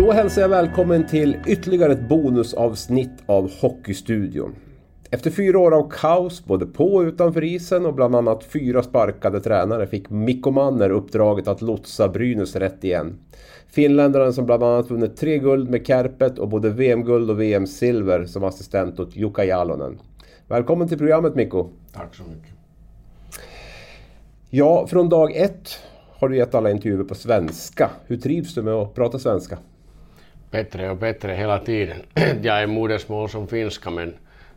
Då hälsar jag välkommen till ytterligare ett bonusavsnitt av Hockeystudion. Efter fyra år av kaos både på och utanför isen och bland annat fyra sparkade tränare fick Mikko Manner uppdraget att lotsa Brynäs rätt igen. Finländaren som bland annat vunnit tre guld med Kärpet och både VM-guld och VM-silver som assistent åt Jukka Jalonen. Välkommen till programmet Mikko! Tack så mycket! Ja, från dag ett har du gett alla intervjuer på svenska. Hur trivs du med att prata svenska? Bättre och bättre hela tiden. Jag är modersmål som finska men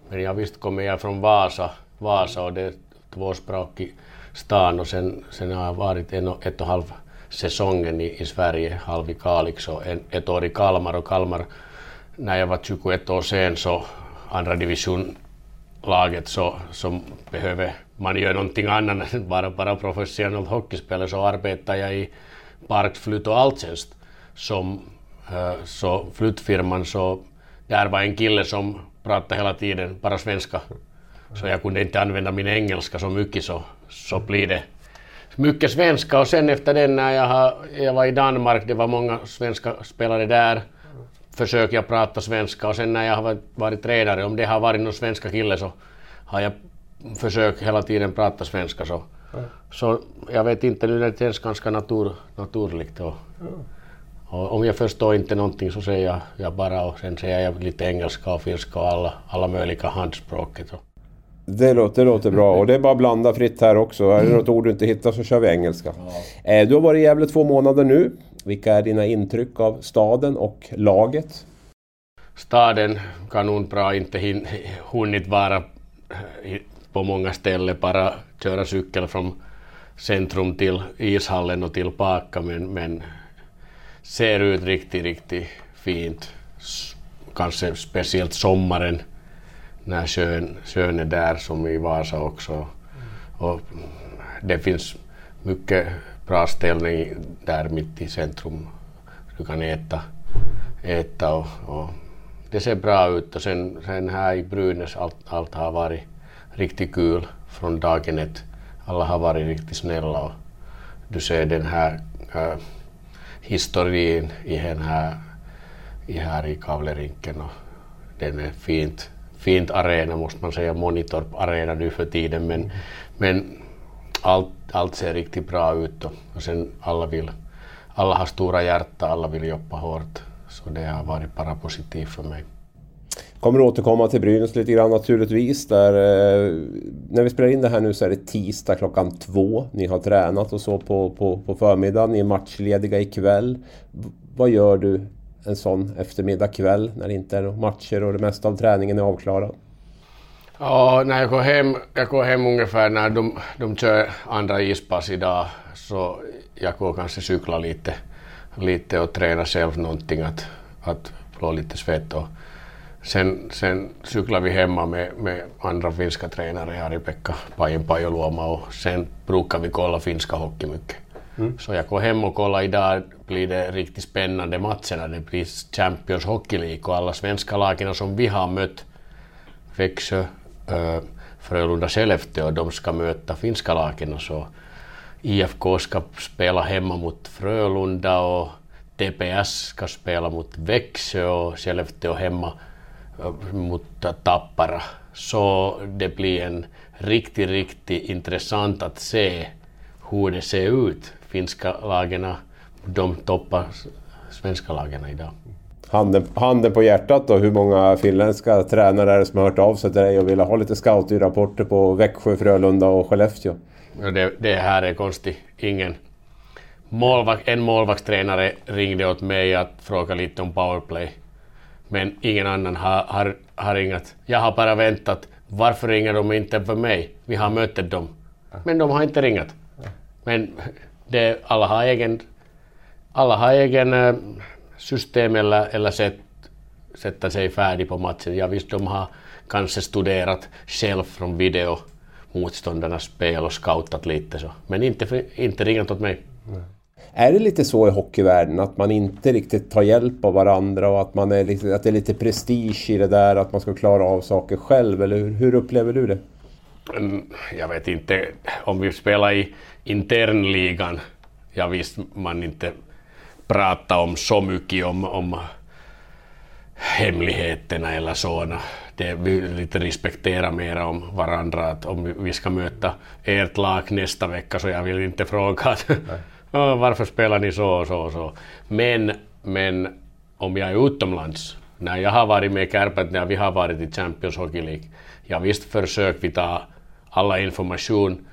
men jag visst kommer jag från Vasa, Vasa och det är tvåspråkig stan och sen, sen har jag varit en och ett och halv säsongen i, i Sverige, halv i Kalix och en, ett år i Kalmar och Kalmar när jag var 21 år sen så andra division laget så, så behöver man göra någonting annat än bara, bara professionellt hockeyspelare så arbetar jag i Parkflytt och Alltjänst som så flyttfirman så där var en kille som pratade hela tiden bara svenska. Så jag kunde inte använda min engelska så mycket så, så blir det mycket svenska och sen efter den när jag, har, jag var i Danmark, det var många svenska spelare där, försöker jag prata svenska och sen när jag har varit, tränare, om det har varit någon svenska kille så har jag försökt hela tiden prata svenska så, så jag vet inte, nu det känns ganska natur, naturligt. Och, och om jag förstår inte någonting så säger jag, jag bara och sen säger jag lite engelska och finska och alla, alla möjliga handspråket. Det låter, det låter bra och det är bara att blanda fritt här också. Är det något ord du inte hittar så kör vi engelska. Ja. Eh, du har varit i Gävle två månader nu. Vilka är dina intryck av staden och laget? Staden kanonbra, inte hunnit vara på många ställen, bara köra cykel från centrum till ishallen och tillbaka men, men ser ut riktigt, riktigt fint. Kanske speciellt sommaren när sjön, sjön är där som i Vasa också. Och det finns mycket bra ställning där mitt i centrum. Du kan äta, äta och, och det ser bra ut och sen, sen här i Brynäs allt, allt har varit riktigt kul från dagen ett. Alla har varit riktigt snälla och du ser den här äh, historien i den här, i här i Kavlerinken och den är fint, fint arena måste man säga, Monitorp arena nu för tiden men, men allt, allt ser riktigt bra ut och, och sen alla vill, alla har stora hjärta, alla vill jobba hårt så det har varit bara positivt för mig. Kommer återkomma till Brynäs lite grann naturligtvis. Där, eh, när vi spelar in det här nu så är det tisdag klockan två. Ni har tränat och så på, på, på förmiddagen. Ni är matchlediga ikväll. vad gör du en sån eftermiddag kväll när det inte är matcher och det mesta av träningen är avklarad? Ja, när jag går hem, jag går hem ungefär när de, de kör andra ispass idag så jag går kanske cykla lite, lite och träna själv någonting att, att få lite svett och Sen, sen cyklar vi hemma med, med andra finska tränare, Ari-Pekka Pajen Pajoluoma och sen brukar vi kolla finska hockey mycket. Mm. Så jag går hem och kollar idag blir det riktigt spännande matcherna. Det blir Champions Hockey League och alla svenska lagen som vi har mött, Växjö, äh, Frölunda, Skellefteå, de ska möta finska lagen. Så IFK ska spela hemma mot Frölunda och TPS ska spela mot Växjö och Skellefteå hemma mot Tappara. Så det blir en riktigt, riktigt intressant att se hur det ser ut. Finska lagen, de toppar svenska lagen idag. handen, handen på hjärtat då, hur många finländska tränare är det som har hört av sig till dig och vill ha lite scouting-rapporter på Växjö, Frölunda och Skellefteå? Det, det här är konstigt. Ingen. Målvakt, en målvaktstränare ringde åt mig att fråga lite om powerplay. Men ingen annan har, har, har ringat. Jag har bara väntat. Varför ringer de inte för mig? Vi har mötet dem. Men de har inte ringat. Men det, alla har egen, alla har egen eh, system eller, eller sätt sätta sig färdig på matchen. Ja visst, de har kanske studerat själv från video motståndarnas spel och scoutat lite så. Men inte, inte ringat åt mig. Är det lite så i hockeyvärlden att man inte riktigt tar hjälp av varandra och att, man är lite, att det är lite prestige i det där att man ska klara av saker själv? Eller hur, hur upplever du det? Mm, jag vet inte, om vi spelar i internligan, ja visst man inte pratar om så mycket om, om hemligheterna eller sådana. Det vi lite respektera mer om varandra. Att om vi ska möta ert lag nästa vecka så jag vill inte fråga att, varför spelar ni så och så och så. Men, men om jag är utomlands, när jag har varit med Kärpät, när vi har varit i Champions Hockey League, ja visst försöker vi ta alla information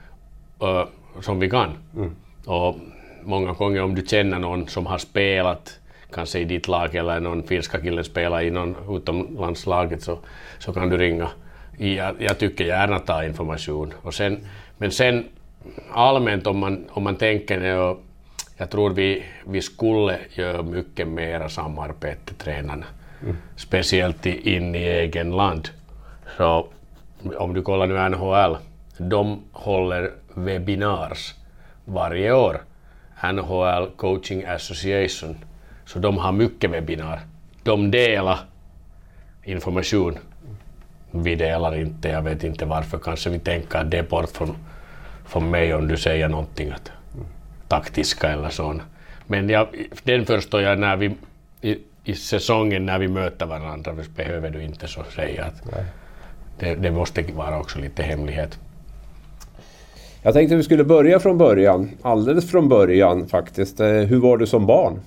uh, som vi kan. Mm. Och många gånger om du känner någon som har spelat kanske i ditt lag eller någon finska kille spelar i någon utomlandslaget så, så kan du ringa. Jag, jag tycker gärna ta information. Och sen, men sen allmänt om man, om man tänker det, jag tror vi, vi skulle göra mycket mera samarbete tränarna. Mm. Speciellt in i egen land. Så om du kollar nu NHL, de håller webinars varje år. NHL Coaching Association så de har mycket webbinar. De delar information. Vi delar inte, jag vet inte varför. Kanske vi tänker att det är bort från, från mig om du säger någonting att, taktiska eller så. Men jag, den förstår jag när vi i, i säsongen när vi möter varandra behöver du inte så säga att det, det måste vara också lite hemlighet. Jag tänkte att vi skulle börja från början, alldeles från början faktiskt. Eh, hur var du som barn?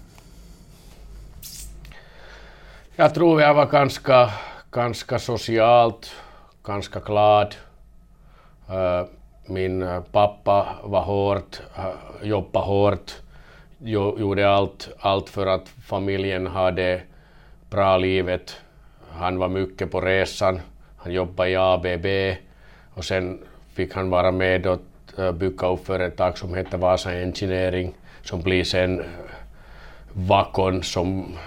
Jag tror jag var ganska, ganska socialt, ganska glad. Eh, min eh, pappa var hårt, eh, jobbade hårt, gjorde allt, allt för att familjen hade bra livet. Han var mycket på resan. Han jobbade i ABB och sen fick han vara med och eh, bygga upp företag som hette Vasa Engineering som blir sen Vakon som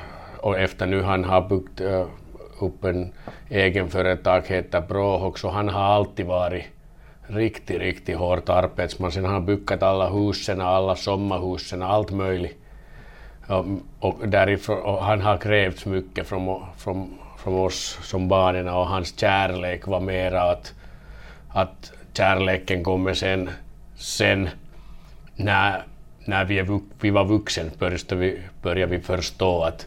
och efter nu han har byggt upp en egen företag, heter Brohok så han har alltid varit riktigt, riktigt hårt arbetsman. Sen har han byggt alla husen, alla sommarhusen, allt möjligt. Och, och, därifrån, och han har krävt mycket från, från, från oss som barnen och hans kärlek var mera att, att kärleken kommer sen, sen när, när vi, är, vi var vuxna började vi, började vi förstå att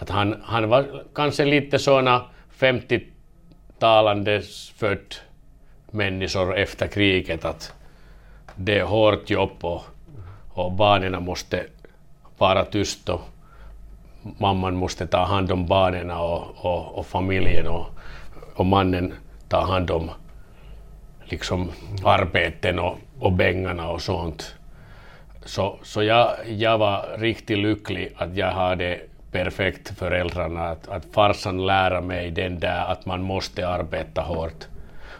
att han, han var kanske lite såna 50-talandes född människor efter kriget att det är hårt jobb och, och barnen måste vara tysta och mamman måste ta hand om barnen och, och, och familjen och, och mannen tar hand om liksom arbeten och, och pengarna och sånt. Så, så jag, jag var riktigt lycklig att jag hade perfekt föräldrarna att, att farsan lära mig den där att man måste arbeta hårt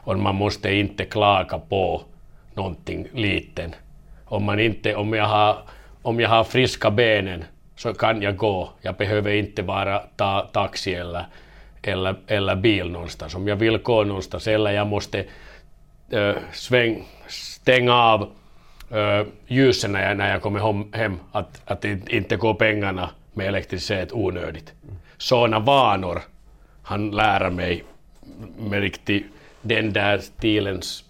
och man måste inte klaga på någonting liten. Om, man inte, om, jag har, om jag har friska benen så kan jag gå. Jag behöver inte bara ta taxi eller, eller, eller bil någonstans. Om jag vill gå någonstans eller jag måste äh, sväng, stänga av äh, ljusen när jag, när jag kommer hem, att, att inte gå pengarna med elektricitet onödigt. Sådana vanor han lär mig med riktigt den där stilens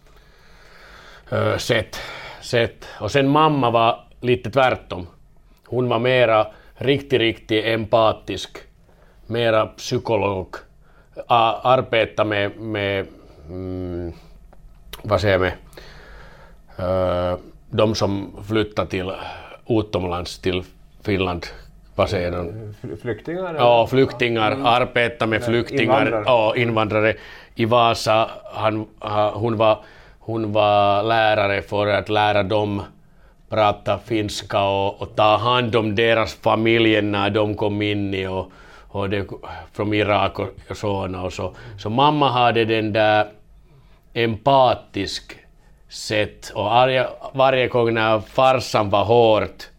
uh, sätt, sätt. Och sen mamma var lite tvärtom. Hon var mera riktigt, riktigt empatisk, mera psykolog, arbeta med, med mm, vad säger uh, de som flyttar till utomlands, till Finland vad säger de? Flyktingar? Ja, flyktingar, mm. arbeta med flyktingar invandrare. och invandrare. I Vasa, han, hon, var, hon var lärare för att lära dem prata finska och, och ta hand om deras familjer när de kom in i och, och det, från Irak och, och såna och så. Så mamma hade den där empatisk sätt och varje, varje gång när farsan var hårt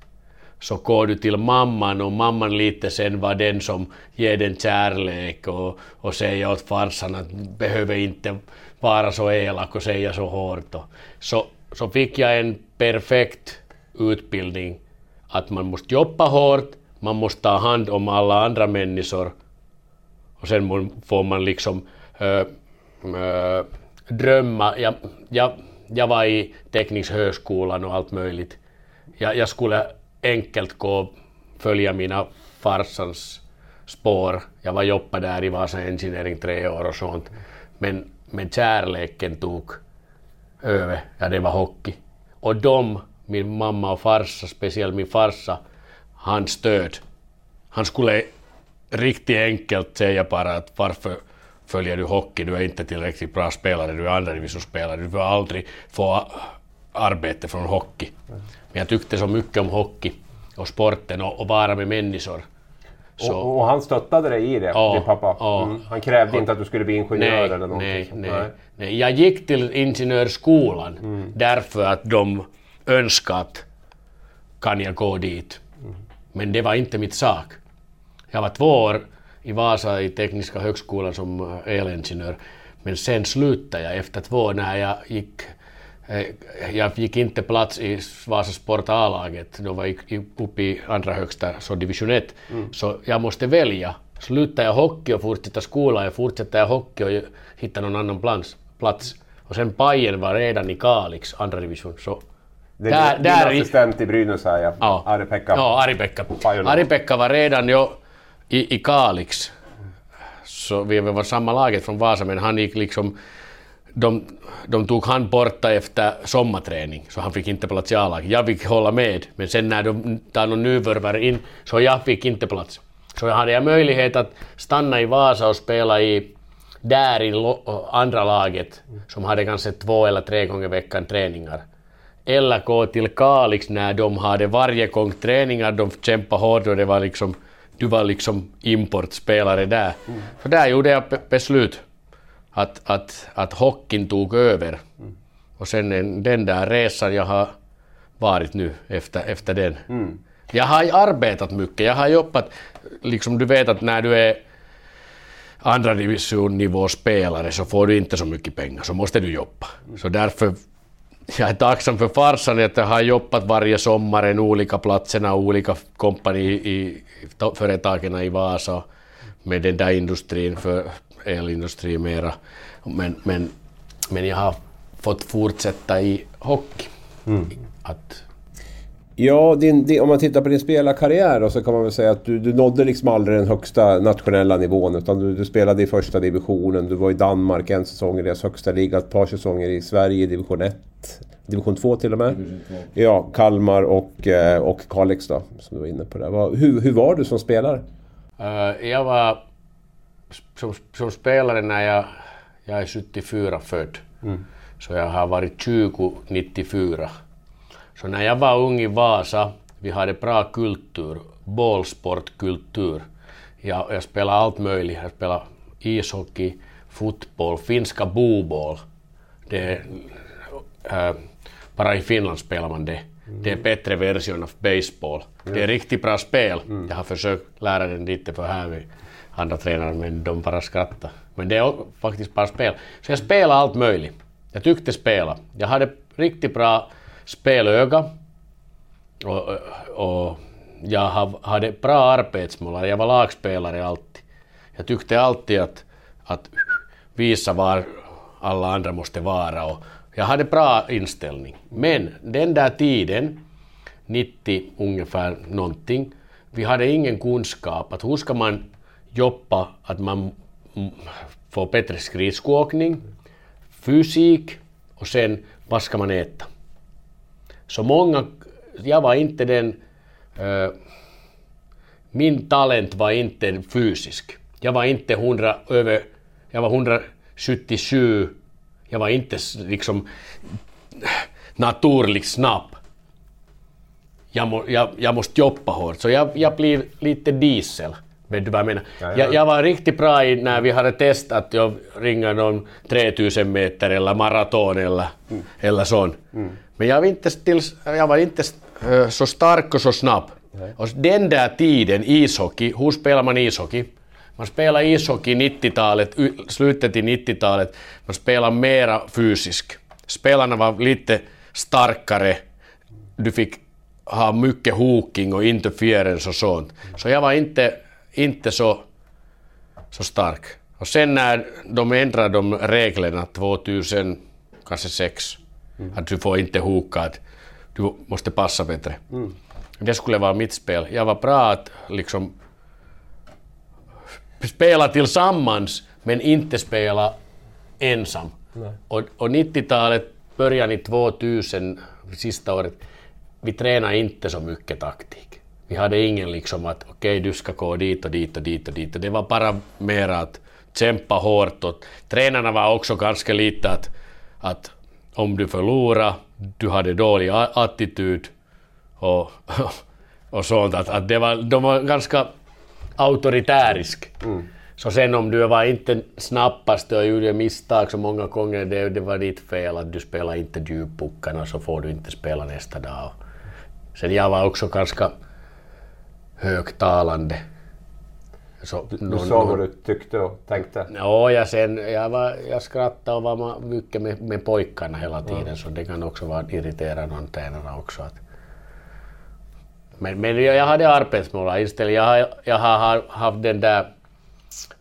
så går du till mamman och mamman lite sen var den som ger den kärlek och, och säger åt farsan att behöver inte vara så elak och säga så hårt. Och så, så fick jag en perfekt utbildning att man måste jobba hårt, man måste ta hand om alla andra människor och sen får man liksom äh, äh, drömma. Jag, jag, jag var i teknisk högskolan och allt möjligt. Jag, jag skulle enkelt gå och följa mina farsans spår. Jag var jobba där i Vasa Engineering tre år och sånt. Men, men kärleken tog över, ja det var hockey. Och de, min mamma och farsa, speciellt min farsa, han stöd. Han skulle riktigt enkelt säga bara att varför följer du hockey, du är inte tillräckligt bra spelare, du är andra divisionsspelare, du får aldrig få arbete från hockey. Men jag tyckte så mycket om hockey och sporten och, och vara med människor. Så. Och, och, han stöttade dig i det, ja, din pappa? Ja. Mm. Han krävde inte att du skulle bli ingenjör nej, eller någonting? Nej, nej, nej, nej. Jag gick till ingenjörsskolan mm. därför att de önskade att kan jag gå dit. Mm. Men det var inte mitt sak. Jag var två år i Vasa i Tekniska högskolan som elingenjör. Men sen slutade jag efter två år när jag gick Eh, jag fick inte plats i Vasa Sport A-laget, då var jag uppe i andra högsta, så division 1. Mm. Så jag måste välja. Slutar jag hockey och fortsätter skolan, jag fortsätter jag hockey och hittar någon annan plats. plats. Och sen Pajen var redan i Kalix, andra division. Så det där, din där assistent i Brynäs här, ja. ja. Ari-Pekka. Ja, Ari-Pekka. Ari-Pekka var redan ju i, i Kalix. Så vi var samma laget från Vasa, men han gick liksom de, de tog han borta efter sommarträning, så han fick inte plats i A-laget. Jag fick hålla med, men sen när de tar någon nyvärvare in, så jag fick inte plats. Så jag hade jag möjlighet att stanna i Vasa och spela i där i andra laget, som hade kanske två eller tre gånger i veckan träningar. Eller gå till Kalix när de hade varje gång träningar, de kämpade hårt och det var liksom, du var liksom importspelare där. Mm. Så där gjorde jag beslut att, att, att hockeyn tog över. Mm. Och sen den där resan jag har varit nu efter, efter den. Mm. Jag har arbetat mycket, jag har jobbat, liksom du vet att när du är andra divisionnivå spelare så får du inte så mycket pengar, så måste du jobba. Så därför jag är tacksam för farsan att jag har jobbat varje sommar en olika platserna, olika kompani i företagen i Vasa med den där industrin för elindustri mera. Men, men, men jag har fått fortsätta i hockey. Mm. Att, Ja, din, din, om man tittar på din spelarkarriär då, så kan man väl säga att du, du nådde liksom aldrig den högsta nationella nivån utan du, du, spelade i första divisionen. Du var i Danmark en säsong i deras högsta liga, ett par säsonger i Sverige i division 1. Division 2 till och med. Ja, Kalmar och, eh, och Kalix då, som du var inne på där. Hur, hur var du som spelare? Uh, jag var som, som spelare när jag, jag är 74 född, mm. så jag har varit 20 94. Så när jag var ung i Vasa, vi hade bra kultur, bollsportkultur. Jag, jag spelade allt möjligt. Jag spelade ishockey, fotboll, finska boboll. Det, äh, bara i Finland spelar man det. Mm. Det är bättre version av baseball. Mm. Det är riktigt bra spel. Mm. Jag har försökt lära den lite för här andra tränare men de bara skrattade. Men det är faktiskt bara spel. Så jag spelade allt möjligt. Jag tyckte spela. Jag hade riktigt bra spelöga och, och jag hade bra arbetsmålare. Jag var lagspelare alltid. Jag tyckte alltid att, att visa var alla andra måste vara och jag hade bra inställning. Men den där tiden, 90 ungefär någonting, vi hade ingen kunskap att hur ska man jobba att man får bättre skridskoåkning, fysik och sen vad ska man äta. Så många, jag var inte den, äh, min talent var inte fysisk. Jag var inte 100 över, jag var 177, jag var inte liksom naturligt snabb. Jag, må, jag, jag måste jobba hårt, så jag, jag blir lite diesel. Vet du vad jag menar? Ja, ja. Jag, jag var riktigt bra i när vi hade testat att ringa någon 3000 meter eller maraton eller, mm. eller sånt. Mm. Men jag var inte, till, jag var inte uh, så stark och så snabb. Nej. Och den där tiden, ishockey, hur spelar man ishockey? Man spelar ishockey 90-talet, slutet i 90-talet, man spelar mera fysiskt. Spelarna var lite starkare, du fick ha mycket hooking och interference och sånt. Så jag var inte, inte så, så stark. Och sen när de ändrade de reglerna 2006, mm. att du får inte hooka, att du måste passa bättre. Mm. Det skulle vara mitt spel. Jag var bra att liksom spela tillsammans men inte spela ensam. Och, och 90-talet, början i 2000, sista året, vi tränade inte så mycket taktik. Vi hade ingen liksom att okej, okay, du ska gå dit och dit och dit och dit. Det var bara mer att kämpa hårt och tränarna var också ganska lite att, att om du förlorar, du hade dålig attityd och, och sånt. Att, att det var, de var ganska auktoritärisk. Mm. Så sen om du var inte snabbast och gjorde misstag så många gånger, det, det var ditt fel att du spelade inte djuppuckarna så får du inte spela nästa dag. Sen jag var också ganska högtalande. Så, du sa vad du tyckte och tänkte? Ja, jag, sen, jag, var, jag skrattade och var mycket med, med pojkarna hela tiden ja. så det kan också vara irriterande någon tränare också. Att, men, men jag hade arbetsmål istället. Jag har, jag har haft den där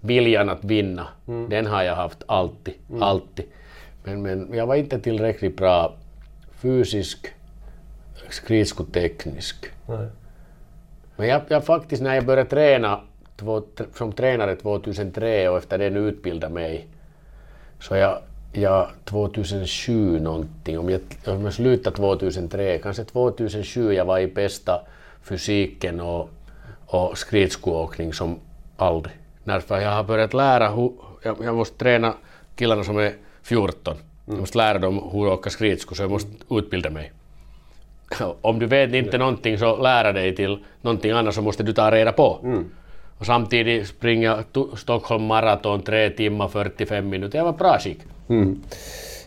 viljan att vinna. Mm. Den har jag haft alltid. Mm. alltid. Men, men jag var inte tillräckligt bra fysisk, skridskoteknisk. Men jag, jag faktiskt när jag började träna två, som tränare 2003 och efter det utbildade mig så jag, jag 2007 någonting, om jag, om jag slutade 2003, kanske 2007 jag var i bästa fysiken och, och skridskoåkning som aldrig. Därför jag har börjat lära hur, jag, jag måste träna killarna som är 14. Mm. Jag måste lära dem hur att åka skridsko så jag måste utbilda mig. Om du vet inte någonting så lära dig till någonting annat så måste du ta reda på. Mm. Och samtidigt springa Stockholm Marathon 3 timmar 45 minuter. Jag var bra skick. Mm.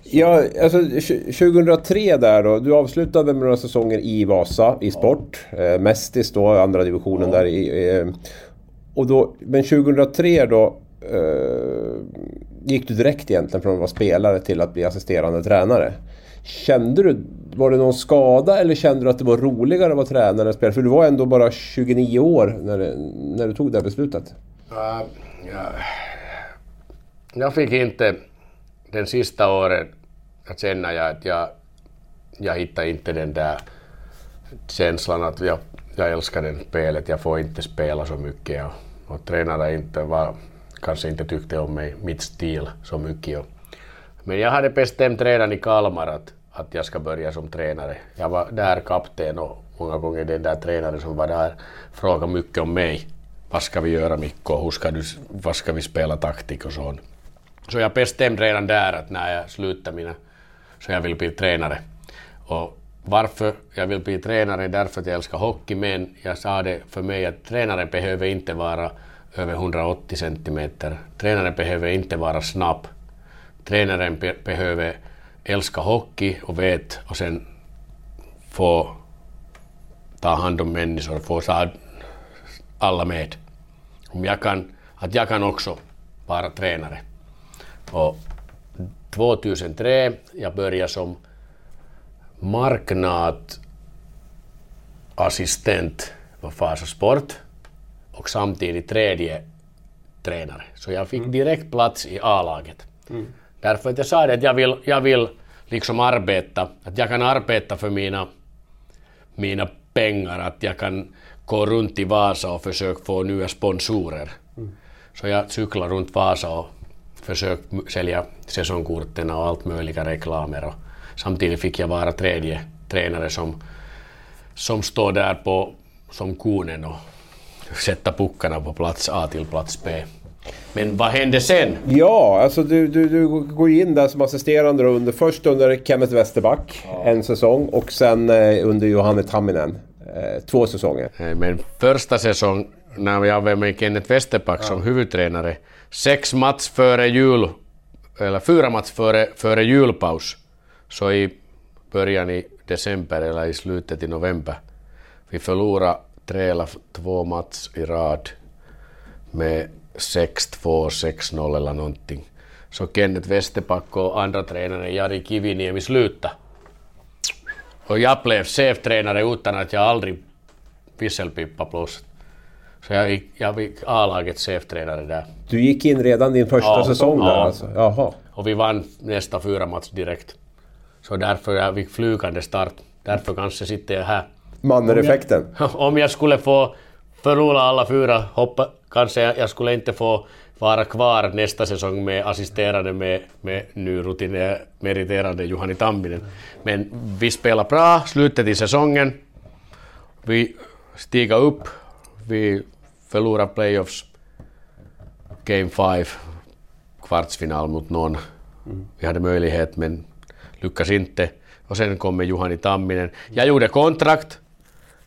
Ja, alltså 2003 där då. Du avslutade med några säsonger i Vasa i sport. Ja. Eh, Mestis då, andra divisionen ja. där. I, eh, och då, men 2003 då eh, gick du direkt egentligen från att vara spelare till att bli assisterande tränare. Kände du, var det någon skada eller kände du att det var roligare att vara tränare än spelare? För du var ändå bara 29 år när, när du tog det här beslutet. Uh, ja. Jag fick inte den sista året att känna att jag, jag hittade inte den där känslan att jag, jag älskar det spelet, jag får inte spela så mycket och, och tränare inte var, kanske inte tyckte om mig, mitt stil så mycket. Och, men jag hade bestämt redan i Kalmar att, att jag ska börja som tränare. Jag var där kapten och många gånger den där tränaren som var där frågade mycket om mig. Vad ska vi göra Mikko? Hur ska du, vad ska vi spela taktik och sånt. Så jag bestämde redan där att när jag slutar mina, så jag vill bli tränare. Och varför jag vill bli tränare därför att jag älskar hockey, men jag sa det för mig att tränare behöver inte vara över 180 centimeter. Tränare behöver inte vara snabb. Tränaren be behöver älska hockey och vet och sen få ta hand om människor, få alla med. Om jag kan, att jag kan också vara tränare. Och 2003 jag började som marknadsassistent på Fasa Sport och samtidigt tredje tränare. Så jag fick mm. direkt plats i A-laget. Mm. Därför att jag sa det att jag vill, jag vill liksom arbeta, att jag kan arbeta för mina, mina pengar, att jag kan gå runt i Vasa och försöka få nya sponsorer. Mm. Så jag cyklar runt Vasa och försökt sälja säsongkorten och allt möjliga reklamer. Och samtidigt fick jag vara tredje tränare som, som står där på, som konen och sätta puckarna på plats A till plats B. Men vad hände sen? Ja, alltså du, du, du går in där som assisterande under, först under Kenneth Westerback ja. en säsong och sen eh, under Johanne Tamminen eh, två säsonger. Eh, men första säsong när var med Kenneth Westerback ja. som huvudtränare, sex match före jul, eller fyra match före, före julpaus, så i början i december eller i slutet i november, vi förlorade tre eller två match i rad med 6-2, 6-0 eller någonting. Så Kenneth Westerback och andra tränare Jari Kiviniemi slutade. Och jag blev cheftränare utan att jag aldrig visselpipa plus. Så jag gick, jag fick A-lagets cheftränare där. Du gick in redan din första ja, säsong där ja. alltså? Jaha. Och vi vann nästa fyra match direkt. Så därför jag fick flygande start. Därför kanske sitter jag här. Mannereffekten? Om jag, om jag skulle få förlora alla fyra, hoppa, kanske jag, skulle inte få vara kvar nästa säsong med assisterande med, med nu rutiner, meriterande Juhani Tamminen. Men vi spelar bra, slutet i säsongen. Vi stiger upp, vi förlorar playoffs, game 5, kvartsfinal mot någon. Vi hade möjlighet men lyckas inte. Och sen kommer Juhani Tamminen. Jag gjorde kontrakt.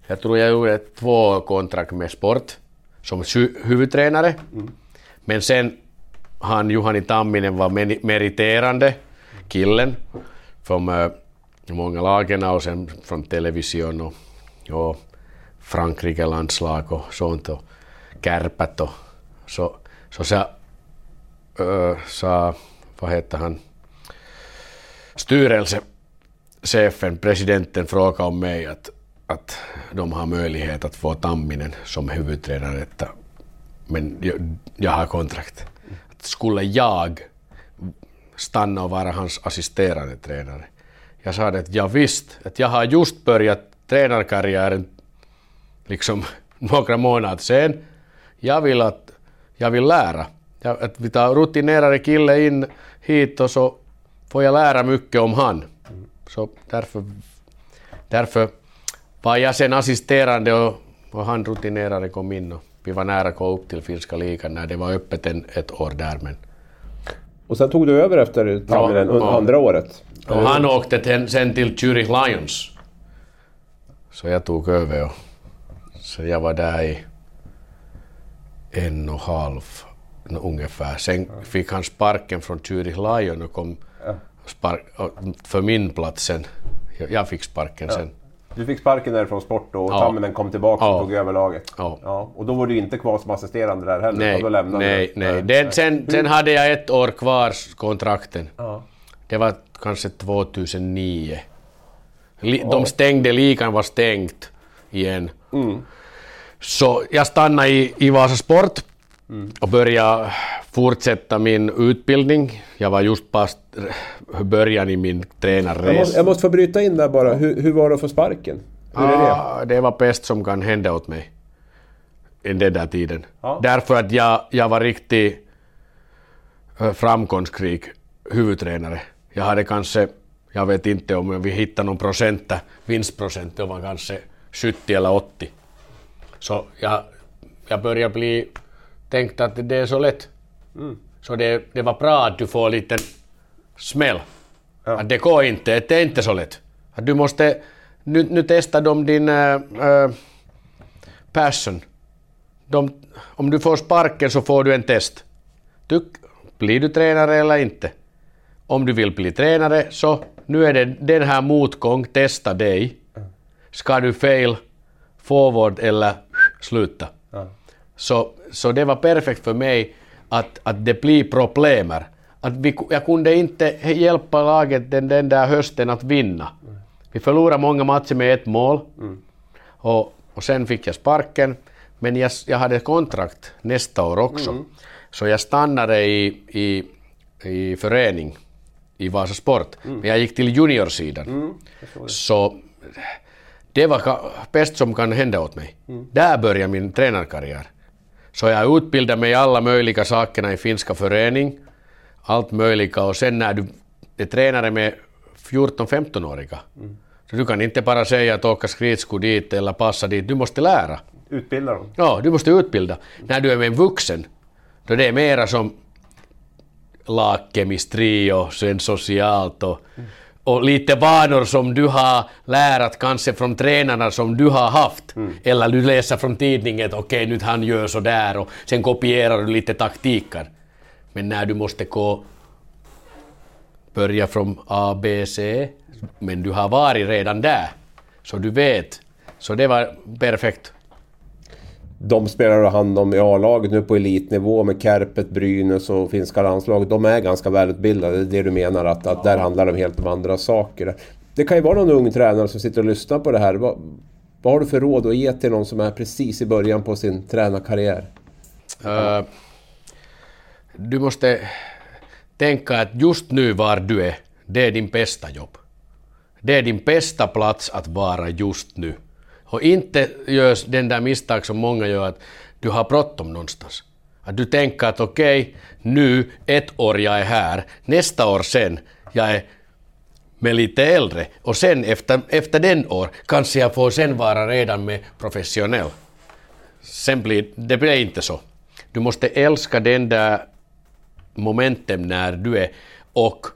Jag tror jag gjorde två kontrakt med Sport som huvudtränare. Mm. Men sen han Juhani Tamminen var meriterande killen från äh, många lagen och sen från television och, och Frankrike-landslag och sånt och kärpät och så, så sa, äh, sa, vad heter han, styrelsechefen, presidenten frågade om mig att, att de har möjlighet att få Tamminen som huvudtränare men jag, jag har kontrakt. Att skulle jag stanna och vara hans assisterande tränare? Jag sa det att jag visst, att jag har just börjat tränarkarriären liksom några månader sen. Jag vill att jag vill lära. Att vi tar rutinerade kille in hit och så får jag lära mycket om han. Så därför, därför var jag sen assisterande och, och han rutinerade kom in. Och, vi var nära att gå upp till finska ligan när det var öppet en, ett år där. Men... Och sen tog du över efter Tamminen ja, andra året? Och han åkte ten, sen till Zürich Lions. Så jag tog över och så jag var där i en och halv ungefär. Sen fick han sparken från Zürich Lions och kom spark, för min plats sen. Jag fick sparken sen. Du fick sparken därifrån Sport och ja. Tamminen kom tillbaka ja. och tog över laget. Ja. ja. Och då var du inte kvar som assisterande där heller? Nej, då lämnade nej, du. nej. Den, sen, sen hade jag ett år kvar kontrakten. Ja. Det var kanske 2009. De stängde, ligan var stängt igen. Mm. Så jag stannade i, i Vasa Sport mm. och började fortsätta min utbildning. Jag var just på början i min tränarresa. Jag måste, jag måste få bryta in där bara. Hur, hur var det att få sparken? Hur är det? Ah, det var bäst som kan hända åt mig. I den där tiden. Ja. Därför att jag, jag var riktigt eh, framgångsrik huvudtränare. Jag hade kanske, jag vet inte om vi hittade någon procent, vinstprocent, det var kanske 70 eller 80. Så jag, jag började bli tänkt att det är så lätt. Mm. Så det, det var bra att du får lite smäll. Ja. Det går inte, det är inte så lätt. Du måste, nu, nu testar de din äh, passion. De, om du får sparken så får du en test. Du, blir du tränare eller inte? Om du vill bli tränare så nu är det den här motgång, testa dig. Ska du fail forward eller sluta? Ja. Så, så det var perfekt för mig att, att det blir problem. Att vi, jag kunde inte hjälpa laget den, den där hösten att vinna. Vi förlorade många matcher med ett mål. Mm. Och, och sen fick jag sparken. Men jag, jag hade kontrakt nästa år också. Mm. Så jag stannade i, i, i förening i Vasa Sport. Mm. Men jag gick till juniorsidan. Mm. Så det var bäst som kan hända åt mig. Mm. Där började min tränarkarriär. Så jag utbildade mig i alla möjliga sakerna i finska förening, allt möjliga och sen när du är tränare med 14-15-åriga, mm. så du kan inte bara säga att åka skridsko dit eller passa dit, du måste lära. Utbilda dem? Ja, du måste utbilda. När du är med en vuxen, då det är mera som lagkemistri och sen socialt och, och lite vanor som du har lärat kanske från tränarna som du har haft. Mm. Eller du läser från tidningen okej, okay, nu han gör så där och sen kopierar du lite taktiker. Men när du måste gå börja från A, B, C, men du har varit redan där, så du vet. Så det var perfekt. De spelar du hand om i A-laget nu på elitnivå med Kärpet, Brynäs och finska landslaget. De är ganska välutbildade, det är det du menar att, att där handlar det om helt om andra saker. Det kan ju vara någon ung tränare som sitter och lyssnar på det här. Vad, vad har du för råd att ge till någon som är precis i början på sin tränarkarriär? Uh, du måste tänka att just nu var du är, det är din bästa jobb. Det är din bästa plats att vara just nu. Och inte görs den där misstag som många gör att du har bråttom någonstans. Att du tänker att okej, okay, nu ett år jag är här, nästa år sen, jag är med lite äldre och sen efter, efter den år kanske jag får sen vara redan med professionell. Sen blir det blir inte så. Du måste älska den där momentum när du är och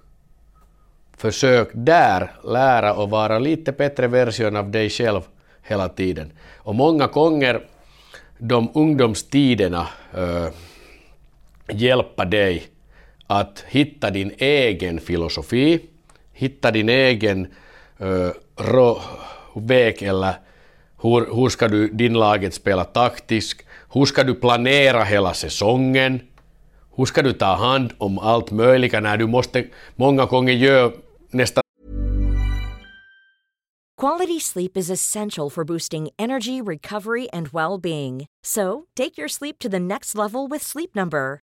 försök där lära och vara lite bättre version av dig själv hela tiden. Och många gånger de ungdomstiderna eh, äh, hjälpa dig att hitta din egen filosofi, hitta din egen äh, väg eller hur, hur ska du din laget spela taktiskt, hur ska du planera hela säsongen, hur ska du ta hand om allt möjligt när du måste många gånger göra nästan Quality sleep is essential for boosting energy, recovery, and well-being. So, take your sleep to the next level with Sleep Number.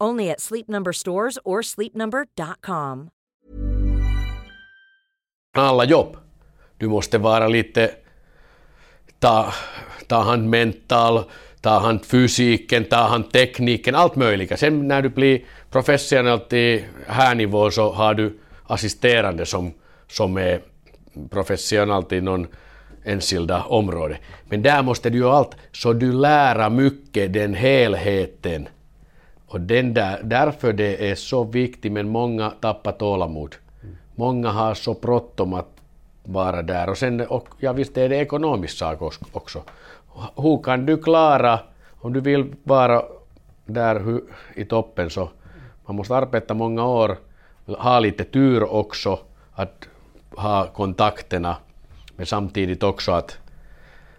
Only at Sleep Number stores or sleepnumber.com. alla jobb. Du måste vara lite ta, ta hand mental, ta hand fysiken, ta hand tekniken, allt möjligt. Sen när du blir professionell till här nivå så har du assisterande som, som är professionell till någon enskilda område. Men där måste du ju allt, så du lära mycket den helheten. Och den där, därför det är så viktigt, men många tappar tålamod. Många har så bråttom att vara där. Och sen, och, ja visst är det ekonomisk sak också. Hur kan du klara, om du vill vara där i toppen så man måste arbeta många år, ha lite tur också, att ha kontakterna men samtidigt också att,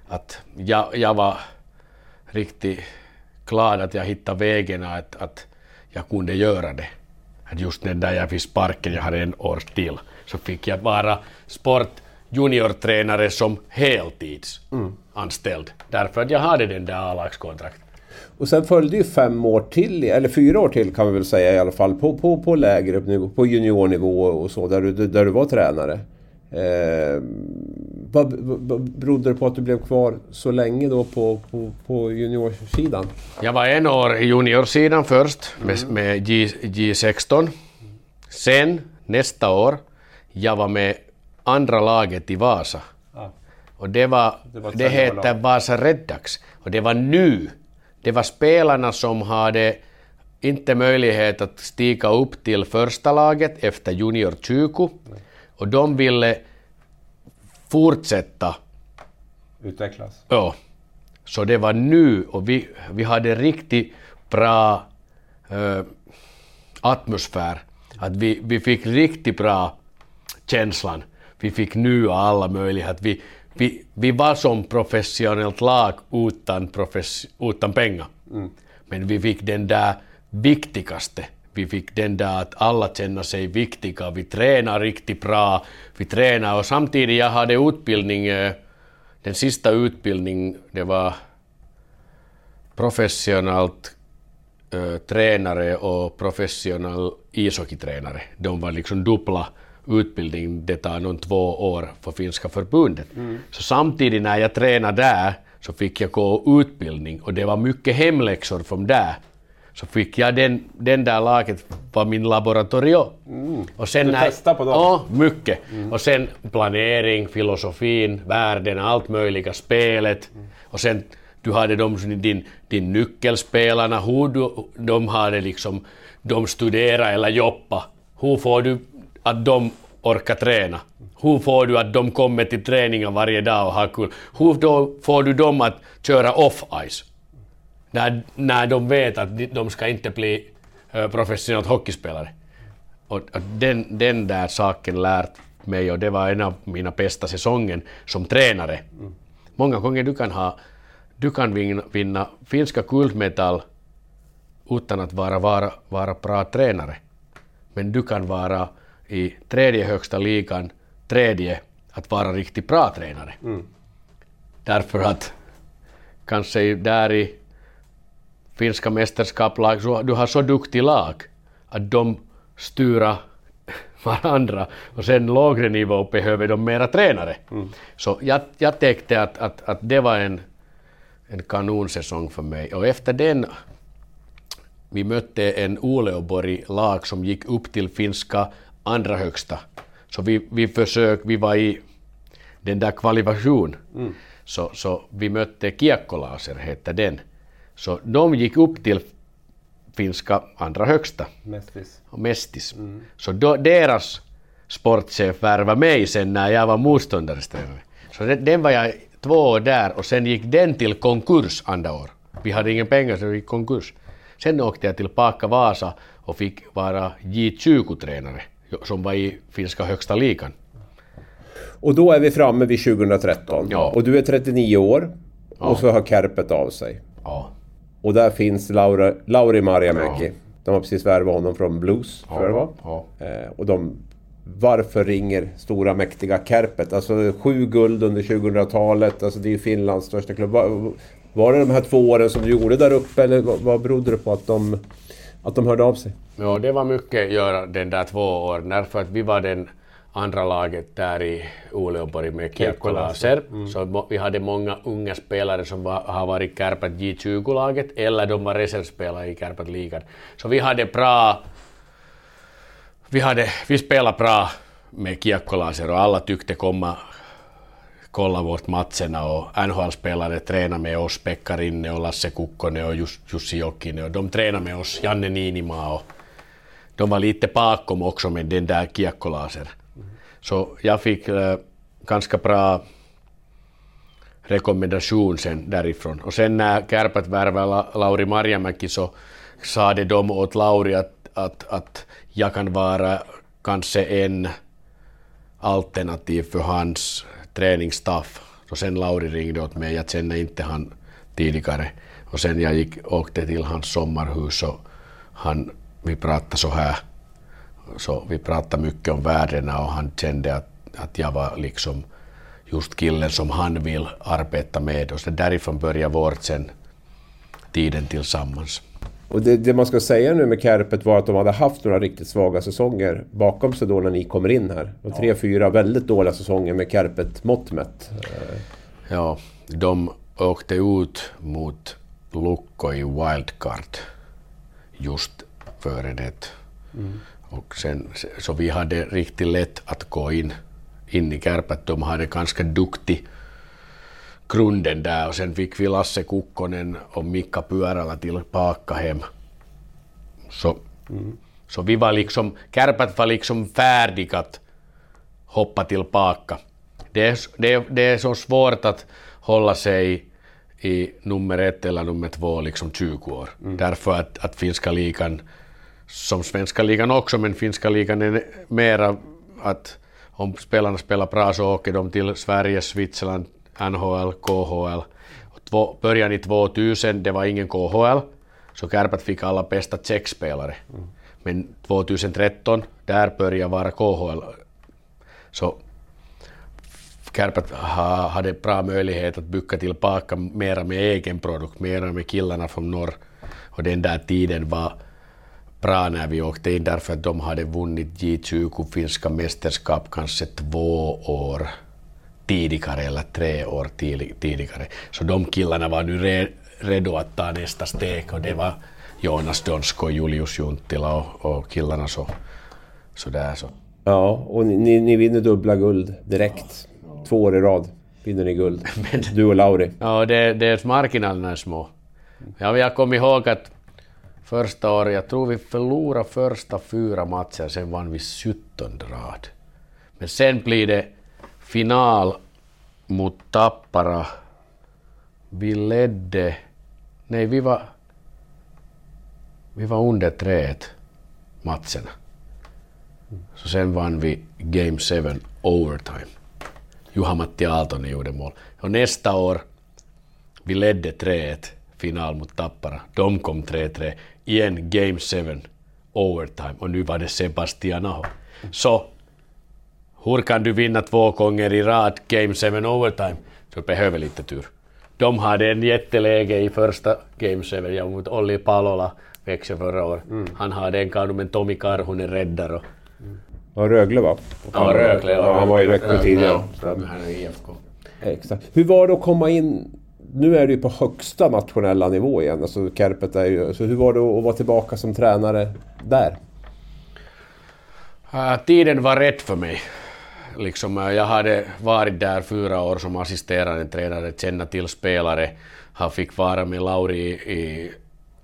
att jag, jag var riktigt glad att jag hittade vägen att, att jag kunde göra det. Att just när jag fick sparken, jag hade en år till, så fick jag vara sportjuniortränare som heltidsanställd. Mm. Därför att jag hade den där A-lagskontrakt. Och sen följde ju fem år till, eller fyra år till kan vi väl säga i alla fall, på, på, på lägre nivå, på juniornivå och så, där du, där du var tränare. Eh, vad, vad berodde det på att du blev kvar så länge då på, på, på juniorsidan? Jag var en år i juniorsidan först med, mm. med G, G16. Sen nästa år, jag var med andra laget i Vasa. Ah. Och det, var, det, var det heter Vasa Reddax. Och det var nu. Det var spelarna som hade inte möjlighet att stiga upp till första laget efter junior 20. Mm. Och de ville fortsätta. Utvecklas? Ja. Så det var nu och vi, vi hade riktigt bra äh, atmosfär. Att vi, vi fick riktigt bra känslan. Vi fick nu alla möjligheter. Vi, vi, vi var som professionellt lag utan, profes, utan pengar. Mm. Men vi fick den där viktigaste vi fick den där att alla känner sig viktiga, vi tränar riktigt bra, vi tränar och samtidigt jag hade utbildning, eh, den sista utbildningen, det var professionellt uh, tränare och professionell ishockeytränare. De var liksom dubbla utbildning, det tar någon två år för finska förbundet. Mm. Så samtidigt när jag tränade där så fick jag gå utbildning och det var mycket hemläxor från där. Så fick jag den, den där laget var min laboratorio. Mm. Och sen du testade på dem? Ja, mycket. Mm. Och sen planering, filosofin, världen, allt möjliga, spelet. Mm. Och sen du hade de, din, din nyckelspelarna, hur du, de hade liksom, de studerat eller jobba. Hur får du att de orkar träna? Hur får du att de kommer till träningen varje dag och har kul? Hur får du dem att köra off-ice? När, när de vet att de ska inte bli uh, professionellt hockeyspelare. Och, och den, den där saken lärt mig och det var en av mina bästa säsongen som tränare. Mm. Många gånger du kan ha du kan vinna, vinna finska guldmetall utan att vara, vara, vara bra tränare. Men du kan vara i tredje högsta ligan, tredje, att vara riktigt bra tränare. Mm. Därför att kanske där i finska mästerskapslag, du har så duktig lag att de styra varandra och sen lågre nivå behöver de mera tränare. Mm. Så jag, jag tänkte att, att, att det var en en kanonsäsong för mig. Och efter den, vi mötte en Uleåborg-lag som gick upp till finska andra högsta. Så vi, vi försökte, vi var i den där kvalifikation. Mm. Så, så vi mötte Kiekkolaser, hette den. Så de gick upp till finska andra högsta. Mestis. Mestis. Mm. Så då, deras sportchef värvade mig sen när jag var motståndares tränare. Så den, den var jag två år där och sen gick den till konkurs andra år. Vi hade ingen pengar så det gick konkurs. Sen åkte jag tillbaka Vasa och fick vara J20-tränare som var i finska högsta ligan. Och då är vi framme vid 2013. Ja. Och du är 39 år. Ja. Och så har Kärpet av sig. Ja. Och där finns Laura, Lauri Marjamäki. Ja. De har precis värvat honom från Blues, ja. tror jag det var. Ja. Eh, och de varför ringer stora mäktiga Kärpet? Alltså sju guld under 2000-talet, alltså det är ju Finlands största klubb. Var, var det de här två åren som du gjorde där uppe eller vad, vad berodde det på att de, att de hörde av sig? Ja, det var mycket att göra den där två åren därför att vi var den andra laget där i Uleåborg med Kiekkolaser. Mm. Så vi hade många unga spelare som var, har varit Kärpät J20-laget eller de var reservspelare i Kärpät-ligan. Så vi hade bra vi, hade, vi spelade bra med kiekkolaser och alla tyckte komma kolla vårt matcherna och NHL-spelare tränade med oss, Pekka Rinne och Lasse Kukkonen och Jussi Jokinen och de tränade med oss, Janne Niinimaa och de var lite bakom också med den där kiekkolaser. Så jag fick äh, ganska bra rekommendation sen därifrån. Och sen när Kärpät värvade Lauri Marjamäki så sa de åt Lauri att, att, att jag kan vara kanske en alternativ för hans träningsstaff. Och sen Lauri ringde åt mig, jag kände inte han tidigare. Och sen jag gick, åkte till hans sommarhus och han, vi pratade så här. Så vi pratade mycket om värdena och han kände att, att jag var liksom just killen som han vill arbeta med. Och så därifrån började vårt sen tiden tillsammans. Och det, det, man ska säga nu med Kärpet var att de hade haft några riktigt svaga säsonger bakom sig då när ni kommer in här. Och tre, ja. fyra väldigt dåliga säsonger med Kärpet mått mätt. Ja, de åkte ut mot Lukko i wildcard just före det. Mm. Och sen, så vi hade riktigt lätt att gå in, in i Kärpät. De hade ganska duktig grunden där och sen fick vi Lasse Kukkonen och Mikka Pyörälä tillbaka hem. Så, mm. så vi var liksom, Kärpät var liksom färdiga att hoppa tillbaka. Det är, det, det är så svårt att hålla sig i nummer ett eller nummer två liksom 20 år. Mm. Därför att, att finska ligan, som svenska ligan också, men finska ligan är mera att om spelarna spelar bra så åker de till Sverige, Switzerland, NHL, KHL. Två, början i 2000, det var ingen KHL, så Kärpät fick alla bästa checkspelare. Mm. Men 2013, där började vara KHL. Så Kärpät ha, hade bra möjlighet att bygga tillbaka mera med egen produkt, mera med killarna från norr. Och den där tiden var bra när vi åkte in därför att de hade vunnit J20 finska mästerskap kanske två år tidigare eller tre år tidigare. Så de killarna var nu redo att ta nästa steg och det var Jonas Donsko, Julius Junttila och, och killarna så, så där så. Ja, och ni, ni vinner dubbla guld direkt. Två år i rad vinner ni guld. Men, du och Lauri. Ja, det, det är marginalerna är små. Ja, jag kommer ihåg att första året, jag tror vi förlorade första fyra matcher, sen vann vi 17 rad. Men sen blir det final mot Tappara. Vi ledde... Nej, vi var... Vi var under 3 matcherna. Så sen vann vi Game 7 overtime. Juha-Matti Aaltonen gjorde mål. Och nästa år, vi ledde 3-1 final mot Tappara. De kom 3-3. Igen Game 7 overtime och nu var det Sebastian Aho. Så hur kan du vinna två gånger i rad Game 7 overtime? Så behöver lite tur. De hade en jätteläge i första Game 7 ja, mot Olli Palola, Växjö förra året. Mm. Han hade en kanu men Tomi Karhunen räddar och Ja, Rögle va? Ja, Rögle. Ja, han var i Växjö tidigare. Ja, han är IFK. Exakt. Hur var det att komma in... Nu är du på högsta nationella nivå igen. Alltså Kärpet är ju... Så hur var det att vara tillbaka som tränare där? Uh, tiden var rätt för mig. Liksom, uh, jag hade varit där fyra år som assisterande tränare, känna till spelare. Han fick vara med Lauri i, i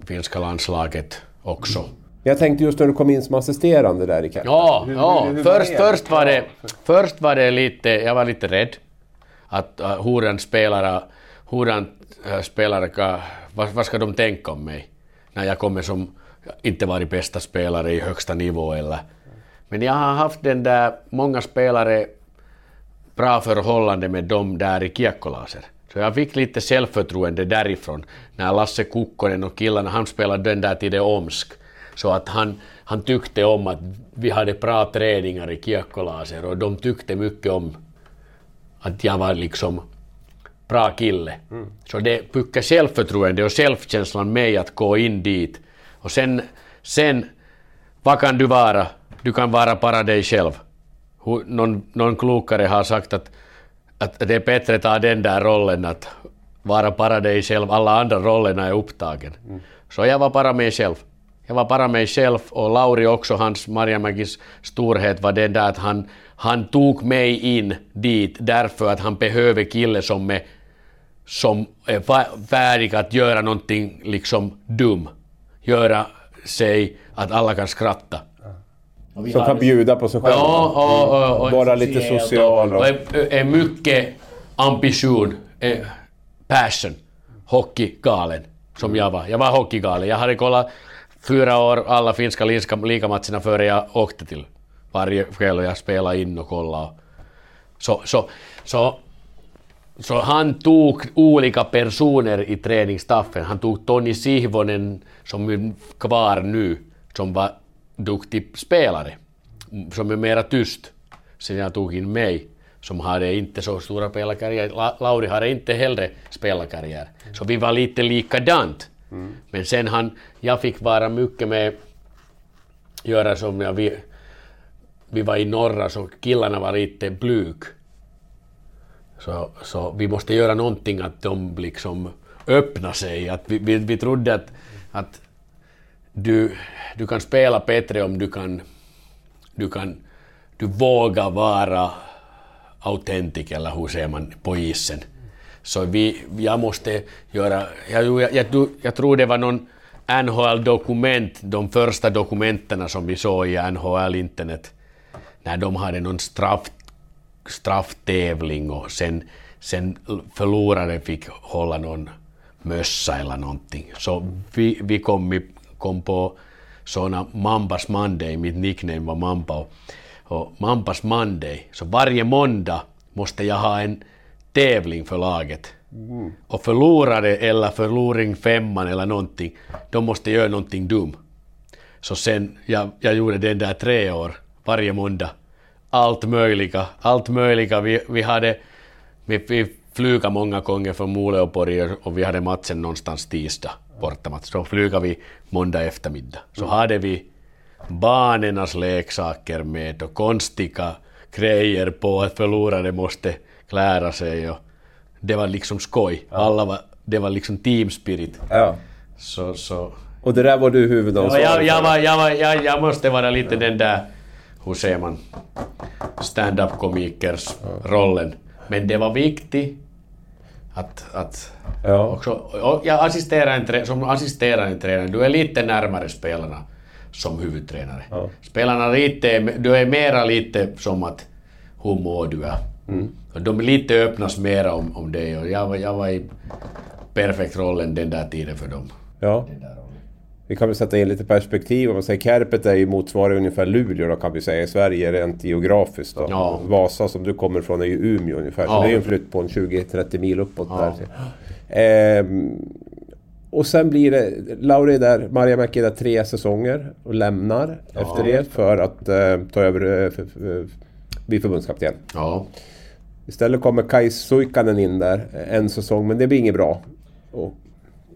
finska landslaget också. Jag tänkte just när du kom in som assisterande där i Kärpet. Ja, hur, ja. Hur, hur först, var först, var det, först var det lite, jag var lite rädd. Att uh, hur en spelare, hurdant äh, spelare uh, spelare, vad, vad ska de tänka om mig? När jag kommer som inte varit bästa spelare i högsta nivå eller... Men jag har haft den där, många spelare, bra förhållande med dem där i kiekkolaser. Så jag fick lite självförtroende därifrån. När Lasse Kukkonen och killarna, han spelade den där tiden Omsk. Så att han, han tyckte om att vi hade bra träningar i kiekkolaser och de tyckte mycket om att jag var liksom bra kille. Mm. Så det byggde självförtroende och självkänslan mig att gå in dit. Och sen, sen, vad kan du vara? Du kan vara bara dig själv. Någon, någon klokare har sagt att, att det är bättre att ta den där rollen att vara bara dig själv. Alla andra rollerna är upptagen. Mm. Så jag var bara mig själv. Jag var bara mig själv och Lauri också, hans Marjamäkis storhet var den där att han, han tog mig in dit därför att han behöver kille som är, som är färdig att göra någonting liksom dum. Göra sig att alla kan skratta. Som kan bjuda på sig själv? Ja, och, och, och, Vara lite social. Och, och är, är mycket ambition, är passion, hockeygalen som jag var. Jag var hockeygalen. Jag hade kollat fyra år alla finska ligamatcherna före jag åkte till varje kväll och jag spelade in och kollade. Så, så, så, så han tog olika personer i träningsstaffen. Han tog Toni Sihvonen som är kvar nu, som var duktig spelare, som är mera tyst. Sen jag tog in mig, som hade inte så stora spelarkarriär. Lauri hade inte heller spelarkarriär. Så vi var lite likadant. Mm. Men sen han, jag fick vara mycket med, göra som jag, vi, vi var i norra så killarna var lite blyg. Så, så vi måste göra någonting att de liksom öppnar sig. Att vi, vi, vi trodde att, att du, du kan spela bättre om du kan, du kan du vågar vara autentik eller hur säger man på isen. Så vi, jag måste göra, jag, jag, jag, jag tror det var någon NHL-dokument, de första dokumenten som vi såg i NHL-internet, när de hade någon straff, strafftävling och sen, sen förloraren fick hålla någon mössa eller någonting. Så vi, vi kom, kom på såna Mambas Monday, mitt nickname var Mamba. Och Mambas Monday, så varje måndag måste jag ha en tävling för laget. Mm. Och förlorare eller förloring femman eller någonting, de måste göra någonting dum. Så sen, jag, jag gjorde den där tre år, varje måndag. Allt möjliga, allt möjliga. Vi, vi hade vi, vi flyga många gånger från Moleåborg och vi hade matchen någonstans tisdag, bortamatch. Så flyga vi måndag eftermiddag. Så mm. hade vi barnens leksaker med och konstiga grejer på att förlorade måste klära sig och det var liksom skoj. Alla var, det var liksom team spirit. Ja. Så, så. Och det där var du huvudansvarig ja, jag, jag, var, jag, var, jag, jag måste vara lite ja. den där, hur säger man, stand-up komikers rollen. Men det var viktigt att, att ja. också, jag assisterar en, som assisterande tränare, du är lite närmare spelarna som huvudtränare. Ja. Spelarna lite, du är mera lite som att hur mår du? Mm. De lite öppnas mera om, om det och jag, jag var i perfekt rollen den där tiden för dem. Ja. Vi kan väl sätta in lite perspektiv. Om man säger Kärpet är ju motsvarande ungefär Luleå då kan vi säga i Sverige rent geografiskt. Då. Ja. Vasa som du kommer från är ju Umeå ungefär. Ja. Så det är ju en flytt på en 20-30 mil uppåt ja. där. Ehm, och sen blir det... Lauri är där, Maria Mäki är där tre säsonger och lämnar ja. efter det för att eh, ta över eh, bli förbundskapten. Ja. Istället kommer Kai Suikanen in där en säsong, men det blir inget bra. Och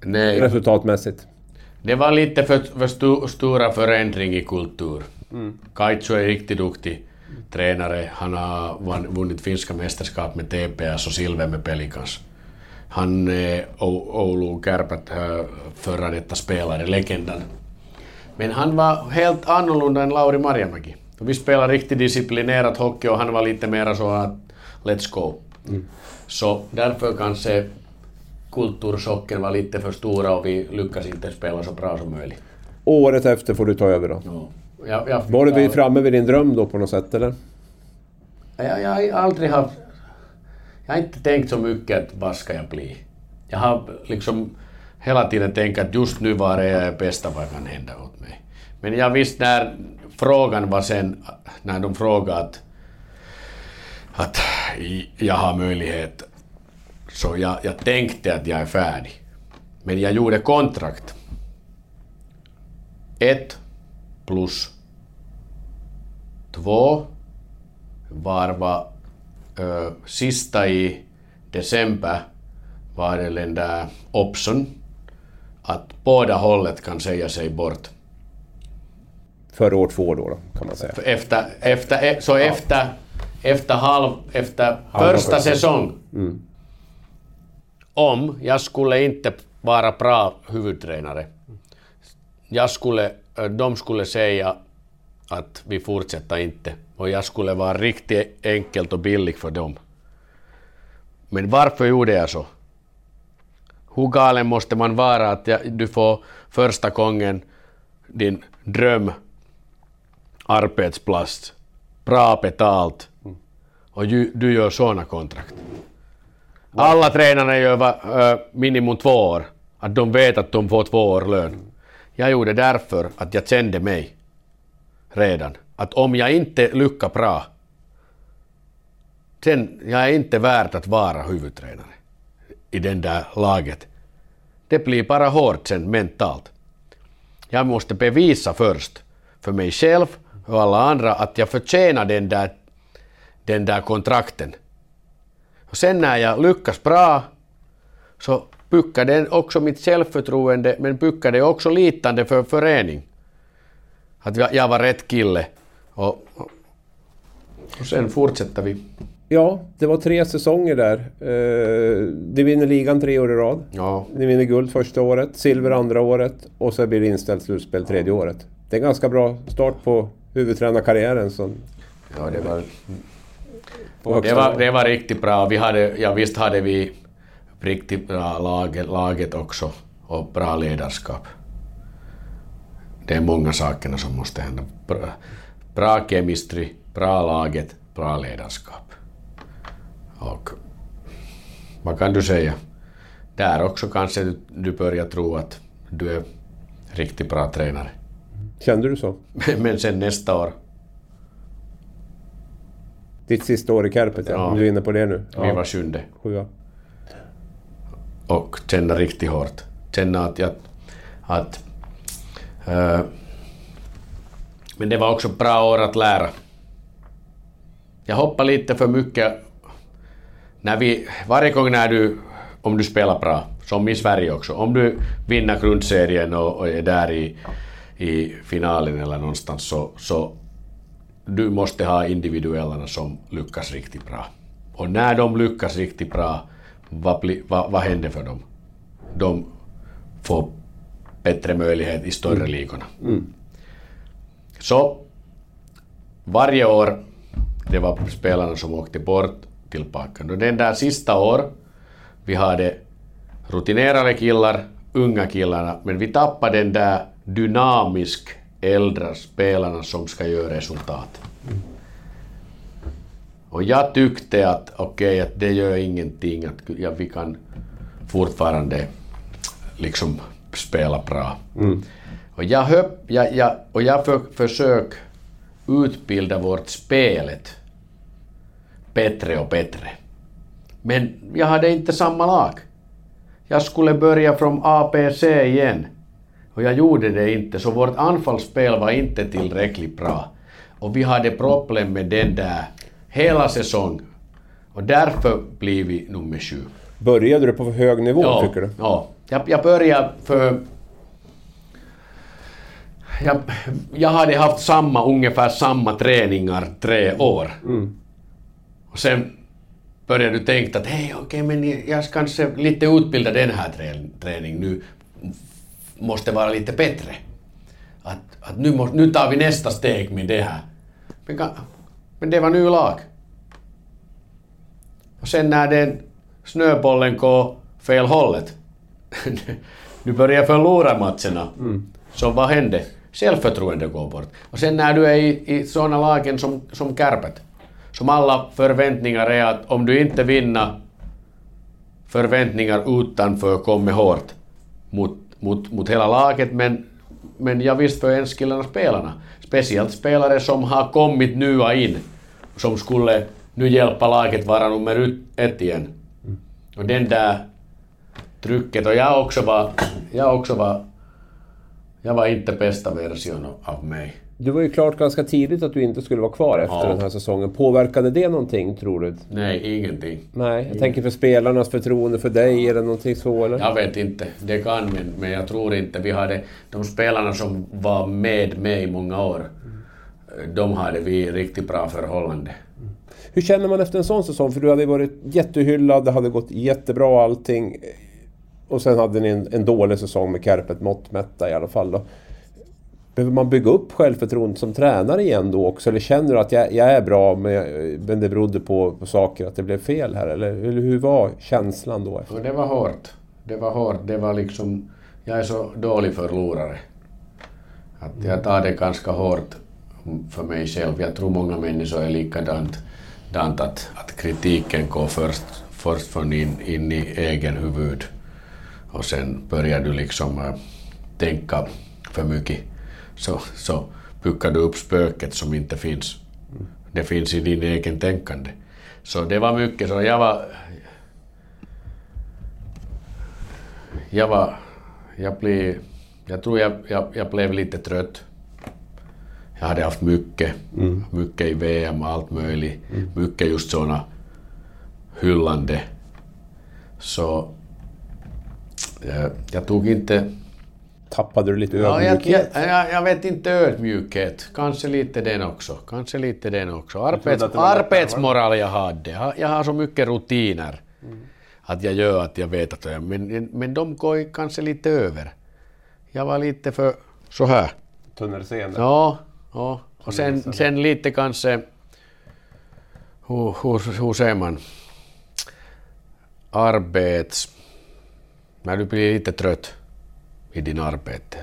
Nej. Resultatmässigt. Det var lite för, för stu, stora förändring i kultur. Mm. Kaitsu är riktigt duktig tränare. Han har vunnit finska mästerskap med TPS och silver med Pelicans. Han är Oulu Kärpät förra detta spelare, legenden. Men han var helt annorlunda än Lauri Marjamäki. Vi spelade riktigt disciplinerat hockey och han var lite mer så att let's go. Mm. Så därför kanske kulturchocken var lite för stora och vi lyckades inte spela så bra som möjligt. Året efter får du ta över då? Ja. Jag, jag var du framme vid din dröm då på något sätt eller? Jag, jag har aldrig haft... Jag har inte tänkt så mycket att vad ska jag bli. Jag har liksom hela tiden tänkt att just nu var det jag bästa vad kan hända åt mig. Men jag visste när frågan var sen, när de frågade att, att jag har möjlighet så jag, jag tänkte att jag är färdig. Men jag gjorde kontrakt. Ett plus två varva ö, sista i december var det den där option att båda hållet kan säga sig bort. För år två då, då kan man säga? Efter, efter, så efter, efter, halv, efter första säsong mm om jag skulle inte vara bra huvudtränare, jag skulle, eh, de skulle säga att vi fortsätter inte och jag skulle vara riktigt enkelt och billig för dem. Men varför gjorde jag så? Hur galen måste man vara att du får första gången din dröm arbetsplats, bra betalt och du gör sådana kontrakt? Alla tränare gör uh, minimum två år. Att de vet att de får två år lön. Jag gjorde därför att jag kände mig redan. Att om jag inte lyckas bra, sen jag är inte värd att vara huvudtränare i den där laget. Det blir bara hårt sen mentalt. Jag måste bevisa först för mig själv och alla andra att jag förtjänar den där, den där kontrakten. Och sen när jag lyckas bra så bygger det också mitt självförtroende men bygger det också litande för förening. Att jag var rätt kille. Och, och sen fortsätter vi. Ja, det var tre säsonger där. Eh, vinner ligan tre år i rad. Ja. Ni vinner guld första året, silver andra året och så blir det inställt slutspel tredje året. Det är en ganska bra start på huvudtränarkarriären. Som... Ja, det var det var, det var riktigt bra. Vi hade, ja, visst hade vi riktigt bra laget, laget också och bra ledarskap. Det är många saker som måste hända. Bra, bra chemistry, bra laget, bra ledarskap. Och vad kan du säga? Där också kanske du, du börjar tro att du är riktigt bra tränare. Kände du så? Men sen nästa år ditt sista år i Kärpet, ja. ja. Du är inne på det nu? Ja. Vi var sjunde. Sjua. Och känna riktigt hårt. Känna att jag... Att, äh, men det var också bra år att lära. Jag hoppade lite för mycket när vi, varje gång när du, om du spelar bra, som i Sverige också, om du vinner grundserien och, och är där i, i finalen eller någonstans så, så du måste ha individuellerna som lyckas riktigt bra. Och när de lyckas riktigt bra, vad, bli, vad, vad händer för dem? De får bättre möjlighet i större ligorna. Så varje år, det var spelarna som åkte bort tillbaka. Och den där sista år, vi hade rutinerade killar, unga killarna, men vi tappade den där dynamisk äldre spelarna som ska göra resultat. Och jag tyckte att okej, att det gör ingenting, att ja, vi kan fortfarande liksom spela bra. Och jag, höpp, jag, jag, och jag för, försök utbilda vårt spelet bättre och bättre. Men jag hade inte samma lag. Jag skulle börja från APC igen. Och jag gjorde det inte, så vårt anfallsspel var inte tillräckligt bra. Och vi hade problem med den där hela säsongen. Och därför blev vi nummer sju. Började du på för hög nivå Ja, tycker du? ja. Jag, jag började för... Jag, jag hade haft samma, ungefär samma träningar tre år. Och sen började du tänka att hej, okej, men jag ska kanske lite utbilda den här trä- träning nu. Måste vara lite bättre. Att, att nu, måste, nu tar vi nästa steg med det här. Men, men det var ny lag. Och sen när den snöbollen går fel hållet, du börjar förlora matcherna, så vad hände? Självförtroende går bort. Och sen när du är i, i sådana lagen som, som Kärpet, som alla förväntningar är att om du inte vinner förväntningar utanför kommer hårt mot, mot, mot hela laget, men, men jag visst för enskilda spelarna. Speciellt spelare som har kommit nya in, som skulle nu hjälpa laget vara nummer ett igen. Och den där trycket, och jag också var, jag också var, jag var inte bästa version av mig. Du var ju klart ganska tidigt att du inte skulle vara kvar efter Ja. den här säsongen. Påverkade det någonting tror du? Nej, ingenting. Nej, jag tänker för spelarnas förtroende för dig eller någonting så eller? Jag vet inte, det kan men, men jag tror inte. Vi hade de spelarna som var med mig i många år, de hade vi riktigt bra förhållande. Hur känner man efter en sån säsong? För du hade varit jättehyllad, det hade gått jättebra allting. Och sen hade ni en, en dålig säsong med Kärpet mått mätta i alla fall. Då. Behöver man bygga upp självförtroendet som tränare igen då också? Eller känner du att jag, jag är bra men, jag- men det berodde på, på saker, att det blev fel här? Eller hur, hur var känslan då? Efter? Det var hårt. Det var hårt. Det var liksom... Jag är så dålig förlorare. Att jag tar det ganska hårt för mig själv. Jag tror många människor är likadant. Dant att, att kritiken går först, först från in, in i egen huvud. Och sen börjar du liksom äh, tänka för mycket. Så, så bygger du upp spöket som inte finns. Det finns i din egen tänkande. Så det var mycket så. Jag var, jag var... Jag blev... Jag tror jag, jag, jag blev lite trött. Jag hade haft mycket. Mycket i VM och allt möjligt. Mycket just såna hyllande. Så... Jag, jag tog inte... Tappade du lite Ja, jag, ödmjukhet? jag, jag, vet inte ödmjukhet. Kanske lite den också. Kanske lite den också. Arbets, arbetsmoral jag hade. Jag, har så mycket rutiner. Att jag gör att jag vet att jag... Men, men de går kanske lite över. Jag var lite för så här. Tunnelseende? Ja, ja. Och sen, sen lite kanske... Hur, hur, hur säger man? Arbets... När du blir lite trött i din arbete.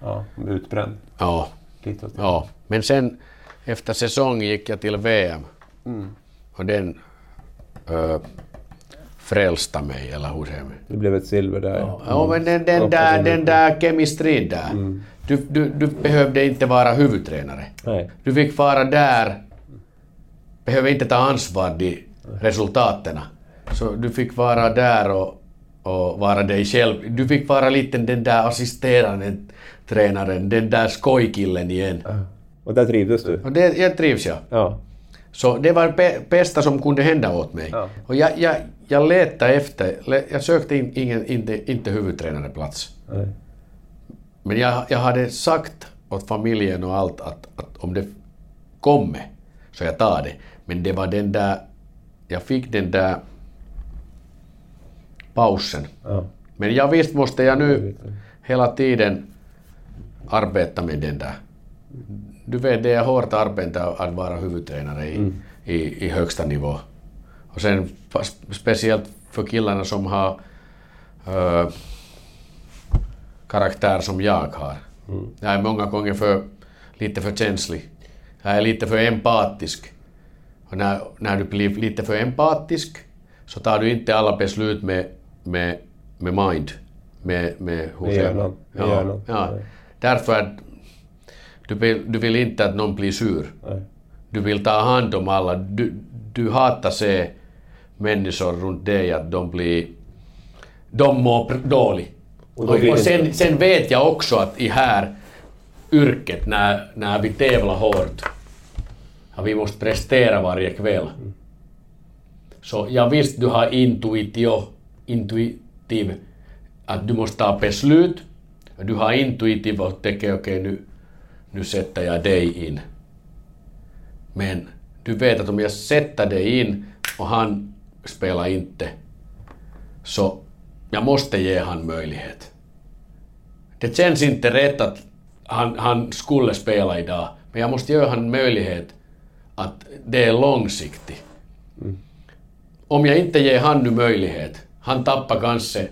ja utbränd. Ja, Lite ja. Men sen efter säsong gick jag till VM. Och den uh, frälste mig, eller hur säger man? Det blev ett silver där. Ja, men den, den, där, den där kemistrin där. Du, du, du behövde inte vara huvudtränare. Nej. Du fick vara där, behöver inte ta ansvar de resultaten. Så du fick vara där och, och vara dig själv. Du fick vara lite den där assisterande tränaren, den där skojkillen igen. Och där trivdes du? Och det, jag trivs jag. Ja. Så det var det bästa som kunde hända åt mig. Ja. Och jag, jag, jag letade efter, jag sökte in, ingen, inte, inte huvudtränareplats. Nej. Men jag, jag hade sagt åt familjen och allt att, att om det kommer så jag tar det. Men det var den där, jag fick den där pausen. Ja. Men jag visst måste jag nu hela tiden arbeta med den där. Du vet, det är hårt arbete att vara huvudtränare i, i, i högsta nivå. Och sen speciellt för killarna som har uh, karaktär som jag har. Jag är många gånger för, lite för känslig. Jag är lite för empatisk. Och när, när du blir lite för empatisk så tar du inte alla beslut med, med, med mind. Med, med, hur Med hjärnan. Ja, hjärnan. ja. Nej. Därför att du vill, du vill inte att någon blir sur. Nej. Du vill ta hand om alla. Du, du hatar se människor runt dig att de blir... De mår dåligt. Och Och, sen, sen vet jag också att i här yrket när, när vi tävlar hårt, att vi måste prestera varje kväll. Så jag visst du har intuitio, intuitiv, att du måste ta beslut. Du har intuitiv och tänker okej nu, nu sätter jag dig in. Men du vet att om jag sätter dig in och han spelar inte, så jag måste ge han möjlighet. Det känns inte rätt att han, han skulle spela idag, men jag måste ge han möjlighet att det är långsiktigt. Om jag inte ger han nu möjlighet, han tappar kanske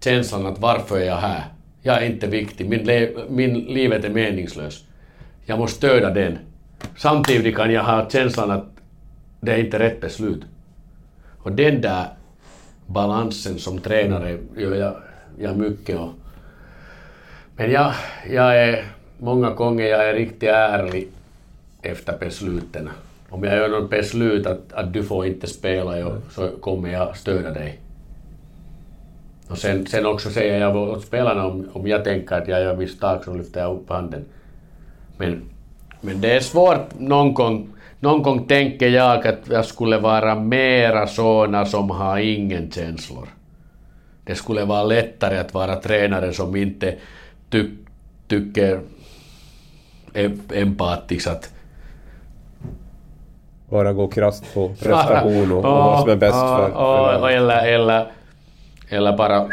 känslan att varför är jag här? Jag är inte viktig, min, le- min livet är meningslös. Jag måste stödja den. Samtidigt kan jag ha känslan att det är inte rätt beslut. Och den där balansen som tränare gör jag, jag mycket. Och, men jag, jag är många gånger jag är riktigt ärlig efter besluten. Om jag gör något beslut att, att du får inte spela ja, så kommer jag stödja dig. Och sen, sen också säger jag åt spelarna om, om jag tänker att jag gör misstag så lyfter jag upp handen. Men, men det är svårt någon gång. Någon gång tänker jag att jag skulle vara mera såna som har ingen känslor. Det skulle vara lättare att vara tränare som inte ty, tycker em- empatiskt att Bara gå krasst på prestation och, och vad som är bäst för, för eller, eller, eller bara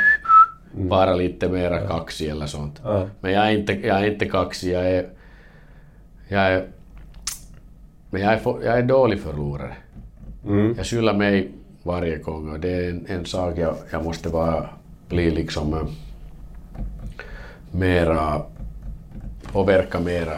vara lite mera kaxig eller sånt. Men jag är inte, jag är inte kaxig, jag är... Jag är men jag är, jag är dålig förlorare. Mm. Jag skyller mig varje gång och det är en, en sak jag, jag måste bara bli liksom äh, mera... Påverka mera.